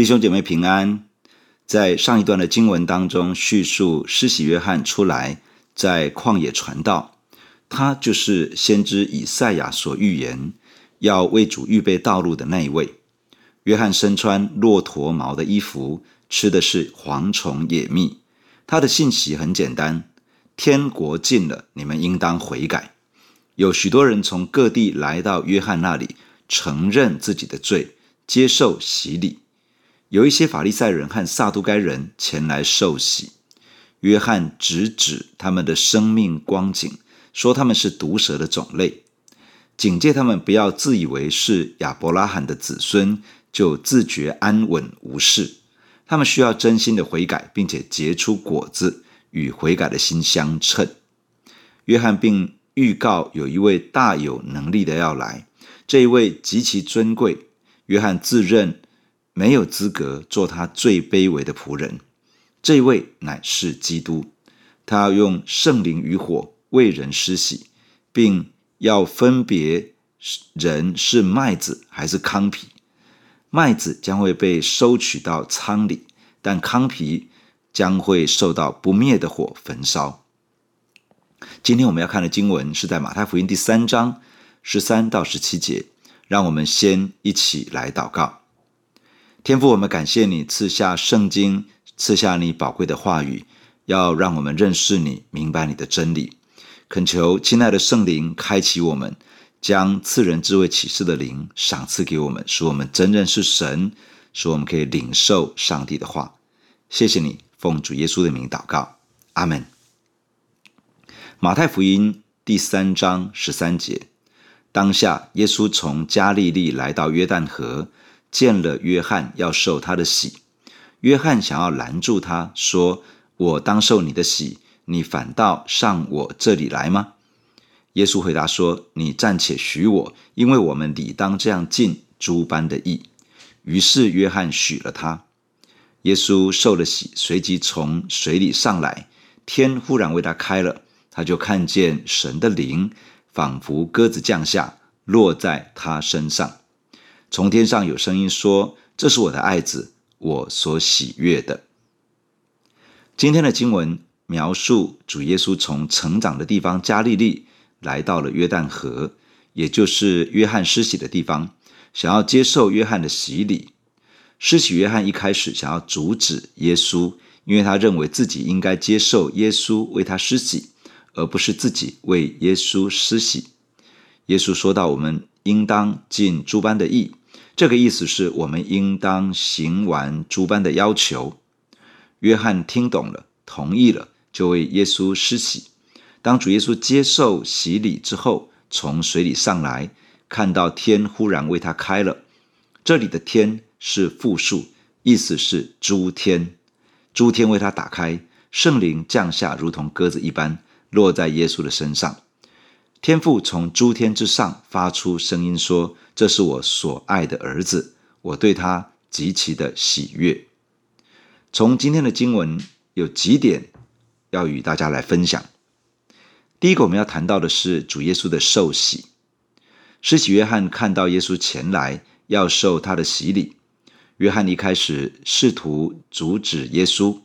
弟兄姐妹平安。在上一段的经文当中，叙述施洗约翰出来在旷野传道，他就是先知以赛亚所预言要为主预备道路的那一位。约翰身穿骆驼毛的衣服，吃的是蝗虫野蜜。他的信息很简单：天国近了，你们应当悔改。有许多人从各地来到约翰那里，承认自己的罪，接受洗礼。有一些法利赛人和撒都该人前来受洗，约翰直指他们的生命光景，说他们是毒蛇的种类，警戒他们不要自以为是亚伯拉罕的子孙，就自觉安稳无事。他们需要真心的悔改，并且结出果子，与悔改的心相称。约翰并预告有一位大有能力的要来，这一位极其尊贵，约翰自认。没有资格做他最卑微的仆人，这位乃是基督。他要用圣灵与火为人施洗，并要分别人是麦子还是糠皮。麦子将会被收取到仓里，但糠皮将会受到不灭的火焚烧。今天我们要看的经文是在马太福音第三章十三到十七节。让我们先一起来祷告。天父，我们感谢你赐下圣经，赐下你宝贵的话语，要让我们认识你，明白你的真理。恳求亲爱的圣灵开启我们，将赐人智慧启示的灵赏赐给我们，使我们真认识神，使我们可以领受上帝的话。谢谢你，奉主耶稣的名祷告，阿门。马太福音第三章十三节，当下耶稣从加利利来到约旦河。见了约翰，要受他的洗。约翰想要拦住他，说：“我当受你的洗，你反倒上我这里来吗？”耶稣回答说：“你暂且许我，因为我们理当这样尽诸般的义。”于是约翰许了他。耶稣受了洗，随即从水里上来，天忽然为他开了，他就看见神的灵仿佛鸽子降下，落在他身上。从天上有声音说：“这是我的爱子，我所喜悦的。”今天的经文描述主耶稣从成长的地方加利利来到了约旦河，也就是约翰施洗的地方，想要接受约翰的洗礼。施洗约翰一开始想要阻止耶稣，因为他认为自己应该接受耶稣为他施洗，而不是自己为耶稣施洗。耶稣说到：“我们应当尽诸般的义。”这个意思是我们应当行完诸般的要求。约翰听懂了，同意了，就为耶稣施洗。当主耶稣接受洗礼之后，从水里上来，看到天忽然为他开了。这里的天是复数，意思是诸天。诸天为他打开，圣灵降下，如同鸽子一般，落在耶稣的身上。天父从诸天之上发出声音说：“这是我所爱的儿子，我对他极其的喜悦。”从今天的经文有几点要与大家来分享。第一个，我们要谈到的是主耶稣的受洗。施洗约翰看到耶稣前来要受他的洗礼，约翰一开始试图阻止耶稣。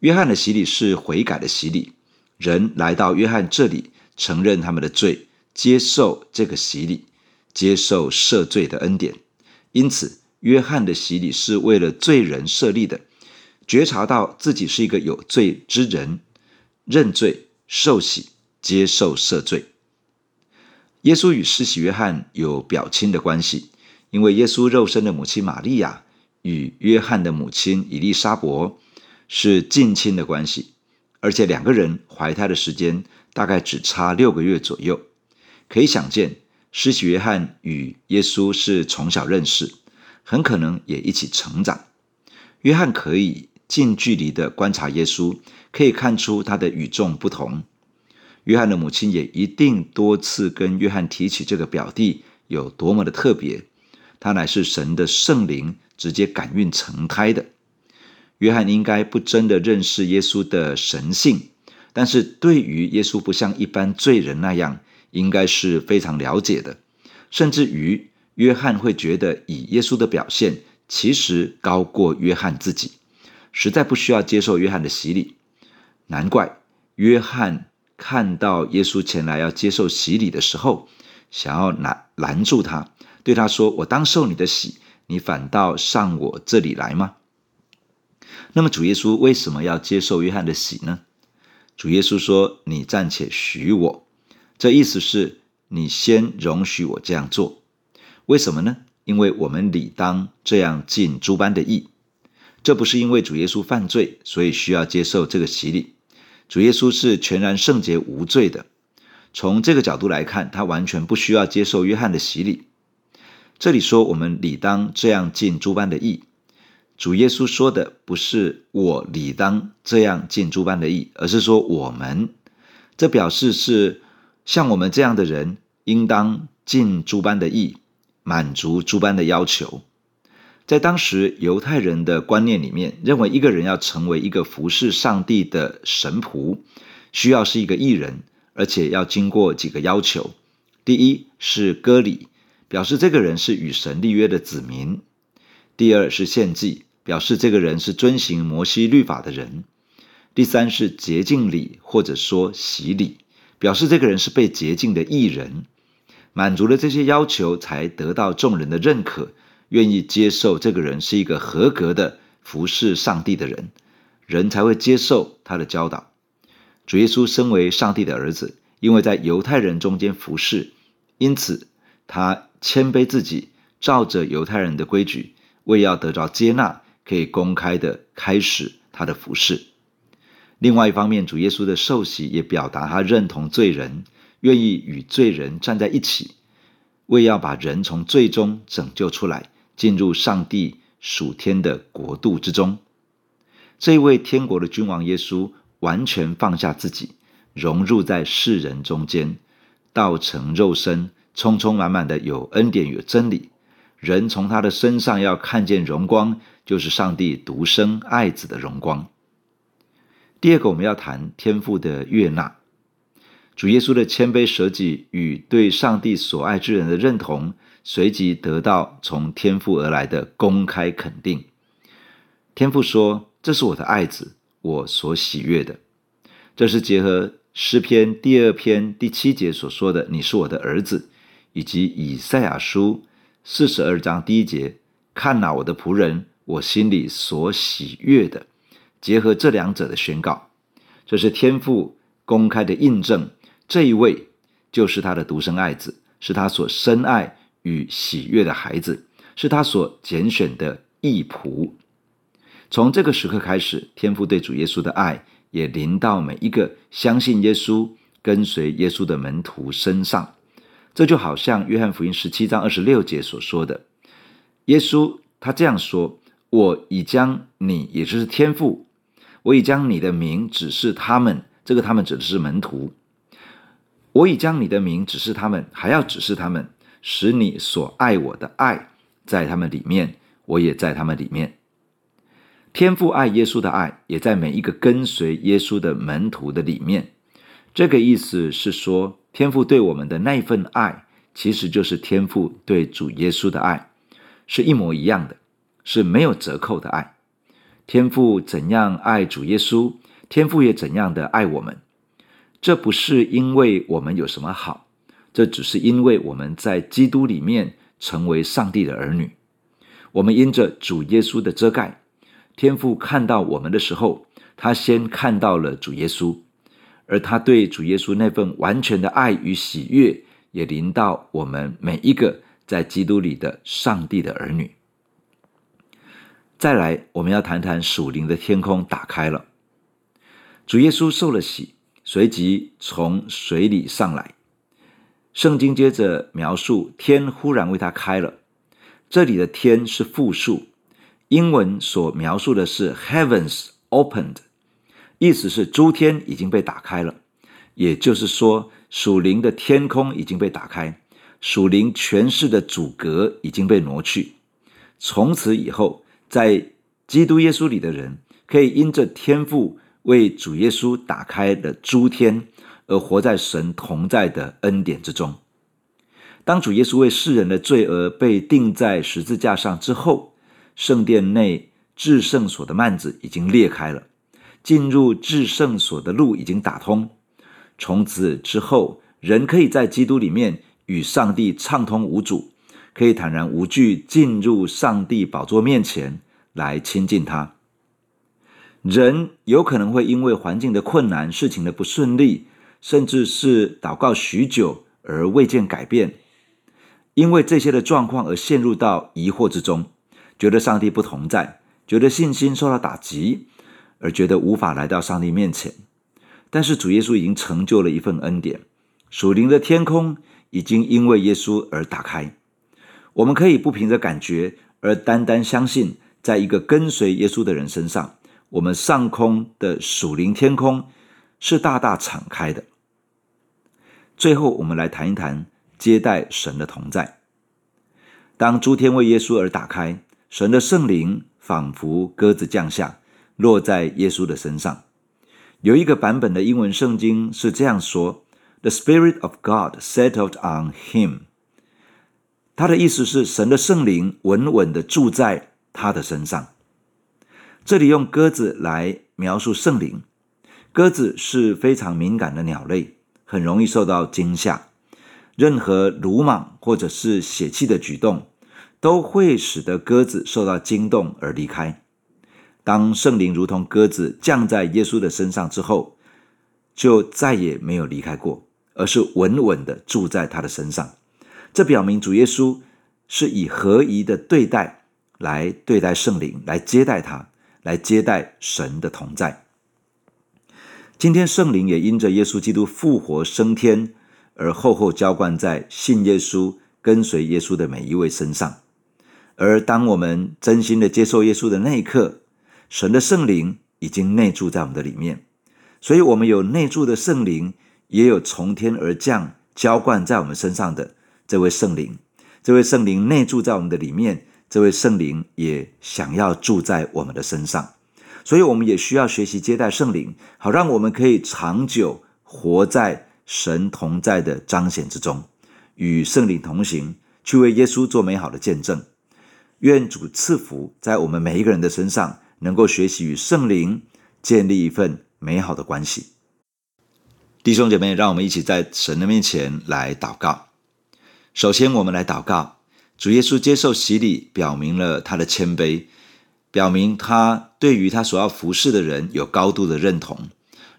约翰的洗礼是悔改的洗礼，人来到约翰这里。承认他们的罪，接受这个洗礼，接受赦罪的恩典。因此，约翰的洗礼是为了罪人设立的。觉察到自己是一个有罪之人，认罪、受洗、接受赦罪。耶稣与施洗约翰有表亲的关系，因为耶稣肉身的母亲玛利亚与约翰的母亲以利沙伯是近亲的关系，而且两个人怀胎的时间。大概只差六个月左右，可以想见，施洗约翰与耶稣是从小认识，很可能也一起成长。约翰可以近距离的观察耶稣，可以看出他的与众不同。约翰的母亲也一定多次跟约翰提起这个表弟有多么的特别，他乃是神的圣灵直接感孕成胎的。约翰应该不真的认识耶稣的神性。但是对于耶稣不像一般罪人那样，应该是非常了解的，甚至于约翰会觉得以耶稣的表现其实高过约翰自己，实在不需要接受约翰的洗礼。难怪约翰看到耶稣前来要接受洗礼的时候，想要拦拦住他，对他说：“我当受你的洗，你反倒上我这里来吗？”那么主耶稣为什么要接受约翰的洗呢？主耶稣说：“你暂且许我。”这意思是你先容许我这样做。为什么呢？因为我们理当这样尽诸般的义。这不是因为主耶稣犯罪，所以需要接受这个洗礼。主耶稣是全然圣洁无罪的。从这个角度来看，他完全不需要接受约翰的洗礼。这里说我们理当这样尽诸般的义。主耶稣说的不是我理当这样尽诸般的义，而是说我们。这表示是像我们这样的人，应当尽诸般的义，满足诸般的要求。在当时犹太人的观念里面，认为一个人要成为一个服侍上帝的神仆，需要是一个义人，而且要经过几个要求。第一是割礼，表示这个人是与神立约的子民；第二是献祭。表示这个人是遵行摩西律法的人。第三是洁净礼，或者说洗礼，表示这个人是被洁净的义人。满足了这些要求，才得到众人的认可，愿意接受这个人是一个合格的服侍上帝的人，人才会接受他的教导。主耶稣身为上帝的儿子，因为在犹太人中间服侍，因此他谦卑自己，照着犹太人的规矩，为要得着接纳。可以公开的开始他的服饰。另外一方面，主耶稣的受洗也表达他认同罪人，愿意与罪人站在一起，为要把人从罪中拯救出来，进入上帝属天的国度之中。这一位天国的君王耶稣，完全放下自己，融入在世人中间，道成肉身，充充满满的有恩典与真理。人从他的身上要看见荣光。就是上帝独生爱子的荣光。第二个，我们要谈天父的悦纳，主耶稣的谦卑舍己与对上帝所爱之人的认同，随即得到从天父而来的公开肯定。天父说：“这是我的爱子，我所喜悦的。”这是结合诗篇第二篇第七节所说的：“你是我的儿子”，以及以赛亚书四十二章第一节：“看哪，我的仆人。”我心里所喜悦的，结合这两者的宣告，这是天父公开的印证。这一位就是他的独生爱子，是他所深爱与喜悦的孩子，是他所拣选的义仆。从这个时刻开始，天父对主耶稣的爱也临到每一个相信耶稣、跟随耶稣的门徒身上。这就好像约翰福音十七章二十六节所说的，耶稣他这样说。我已将你，也就是天父，我已将你的名指示他们。这个他们指的是门徒。我已将你的名指示他们，还要指示他们，使你所爱我的爱在他们里面，我也在他们里面。天父爱耶稣的爱，也在每一个跟随耶稣的门徒的里面。这个意思是说，天父对我们的那一份爱，其实就是天父对主耶稣的爱，是一模一样的。是没有折扣的爱，天父怎样爱主耶稣，天父也怎样的爱我们。这不是因为我们有什么好，这只是因为我们在基督里面成为上帝的儿女。我们因着主耶稣的遮盖，天父看到我们的时候，他先看到了主耶稣，而他对主耶稣那份完全的爱与喜悦，也临到我们每一个在基督里的上帝的儿女。再来，我们要谈谈属灵的天空打开了。主耶稣受了洗，随即从水里上来。圣经接着描述天忽然为他开了。这里的天是复数，英文所描述的是 heavens opened，意思是诸天已经被打开了。也就是说，属灵的天空已经被打开，属灵权势的阻隔已经被挪去。从此以后，在基督耶稣里的人，可以因着天父为主耶稣打开的诸天，而活在神同在的恩典之中。当主耶稣为世人的罪而被钉在十字架上之后，圣殿内至圣所的幔子已经裂开了，进入至圣所的路已经打通。从此之后，人可以在基督里面与上帝畅通无阻，可以坦然无惧进入上帝宝座面前来亲近他。人有可能会因为环境的困难、事情的不顺利，甚至是祷告许久而未见改变，因为这些的状况而陷入到疑惑之中，觉得上帝不同在，觉得信心受到打击，而觉得无法来到上帝面前。但是主耶稣已经成就了一份恩典，属灵的天空已经因为耶稣而打开。我们可以不凭着感觉，而单单相信，在一个跟随耶稣的人身上，我们上空的属灵天空是大大敞开的。最后，我们来谈一谈接待神的同在。当诸天为耶稣而打开，神的圣灵仿佛鸽子降下，落在耶稣的身上。有一个版本的英文圣经是这样说：“The Spirit of God settled on him。”他的意思是，神的圣灵稳稳地住在他的身上。这里用鸽子来描述圣灵。鸽子是非常敏感的鸟类，很容易受到惊吓。任何鲁莽或者是泄气的举动，都会使得鸽子受到惊动而离开。当圣灵如同鸽子降在耶稣的身上之后，就再也没有离开过，而是稳稳的住在他的身上。这表明主耶稣是以合宜的对待来对待圣灵，来接待他，来接待神的同在。今天圣灵也因着耶稣基督复活升天而厚厚浇灌在信耶稣、跟随耶稣的每一位身上。而当我们真心的接受耶稣的那一刻，神的圣灵已经内住在我们的里面，所以我们有内住的圣灵，也有从天而降浇灌在我们身上的这位圣灵。这位圣灵内住在我们的里面，这位圣灵也想要住在我们的身上，所以我们也需要学习接待圣灵，好让我们可以长久活在神同在的彰显之中，与圣灵同行，去为耶稣做美好的见证。愿主赐福在我们每一个人的身上。能够学习与圣灵建立一份美好的关系，弟兄姐妹，让我们一起在神的面前来祷告。首先，我们来祷告，主耶稣接受洗礼，表明了他的谦卑，表明他对于他所要服侍的人有高度的认同。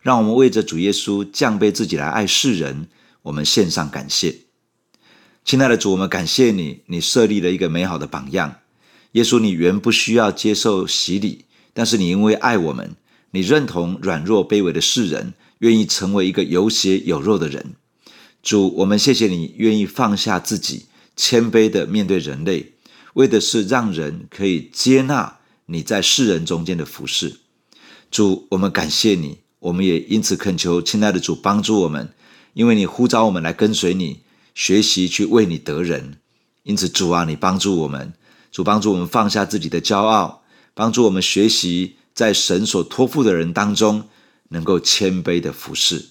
让我们为着主耶稣降卑自己来爱世人，我们献上感谢。亲爱的主，我们感谢你，你设立了一个美好的榜样。耶稣，你原不需要接受洗礼。但是你因为爱我们，你认同软弱卑微的世人，愿意成为一个有血有肉的人。主，我们谢谢你愿意放下自己，谦卑的面对人类，为的是让人可以接纳你在世人中间的服侍。主，我们感谢你，我们也因此恳求亲爱的主帮助我们，因为你呼召我们来跟随你，学习去为你得人。因此，主啊，你帮助我们，主帮助我们放下自己的骄傲。帮助我们学习，在神所托付的人当中，能够谦卑的服侍。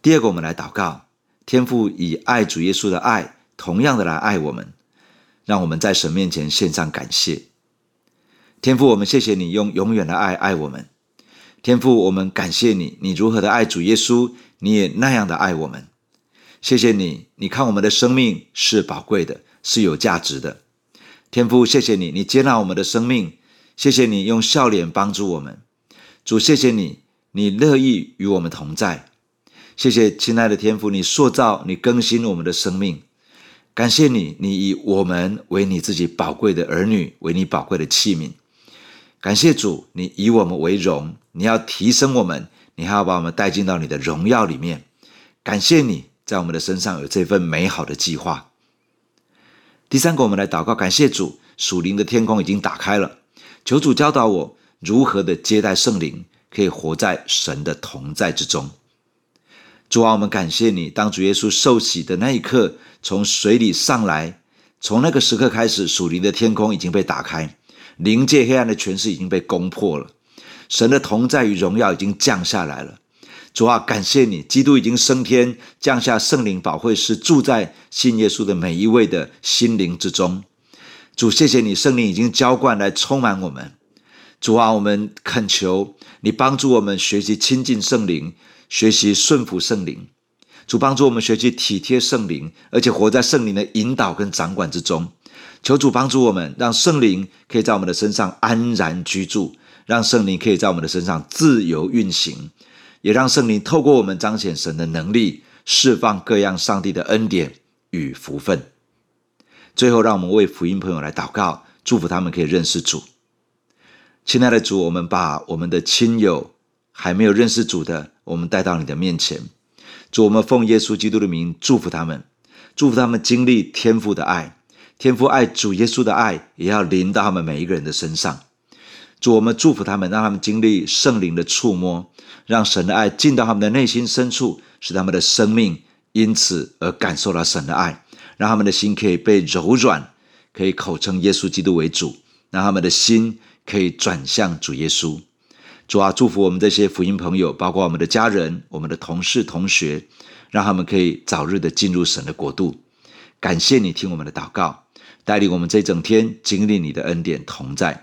第二个，我们来祷告，天父以爱主耶稣的爱，同样的来爱我们，让我们在神面前献上感谢。天父，我们谢谢你用永远的爱爱我们。天父，我们感谢你，你如何的爱主耶稣，你也那样的爱我们。谢谢你，你看我们的生命是宝贵的，是有价值的。天父，谢谢你，你接纳我们的生命，谢谢你用笑脸帮助我们。主，谢谢你，你乐意与我们同在。谢谢亲爱的天父，你塑造、你更新我们的生命。感谢你，你以我们为你自己宝贵的儿女，为你宝贵的器皿。感谢主，你以我们为荣，你要提升我们，你还要把我们带进到你的荣耀里面。感谢你在我们的身上有这份美好的计划。第三个，我们来祷告，感谢主，属灵的天空已经打开了。求主教导我如何的接待圣灵，可以活在神的同在之中。主啊，我们感谢你，当主耶稣受洗的那一刻，从水里上来，从那个时刻开始，属灵的天空已经被打开，灵界黑暗的权势已经被攻破了，神的同在与荣耀已经降下来了。主啊，感谢你，基督已经升天，降下圣灵保惠师，住在信耶稣的每一位的心灵之中。主，谢谢你，圣灵已经浇灌来充满我们。主啊，我们恳求你帮助我们学习亲近圣灵，学习顺服圣灵。主帮助我们学习体贴圣灵，而且活在圣灵的引导跟掌管之中。求主帮助我们，让圣灵可以在我们的身上安然居住，让圣灵可以在我们的身上自由运行，也让圣灵透过我们彰显神的能力，释放各样上帝的恩典与福分。最后，让我们为福音朋友来祷告，祝福他们可以认识主。亲爱的主，我们把我们的亲友还没有认识主的，我们带到你的面前。主，我们奉耶稣基督的名祝福他们，祝福他们经历天父的爱，天父爱主耶稣的爱也要临到他们每一个人的身上。主，我们祝福他们，让他们经历圣灵的触摸，让神的爱进到他们的内心深处，使他们的生命因此而感受到神的爱，让他们的心可以被柔软，可以口称耶稣基督为主，让他们的心可以转向主耶稣。主啊，祝福我们这些福音朋友，包括我们的家人、我们的同事、同学，让他们可以早日的进入神的国度。感谢你听我们的祷告，带领我们这整天经历你的恩典同在。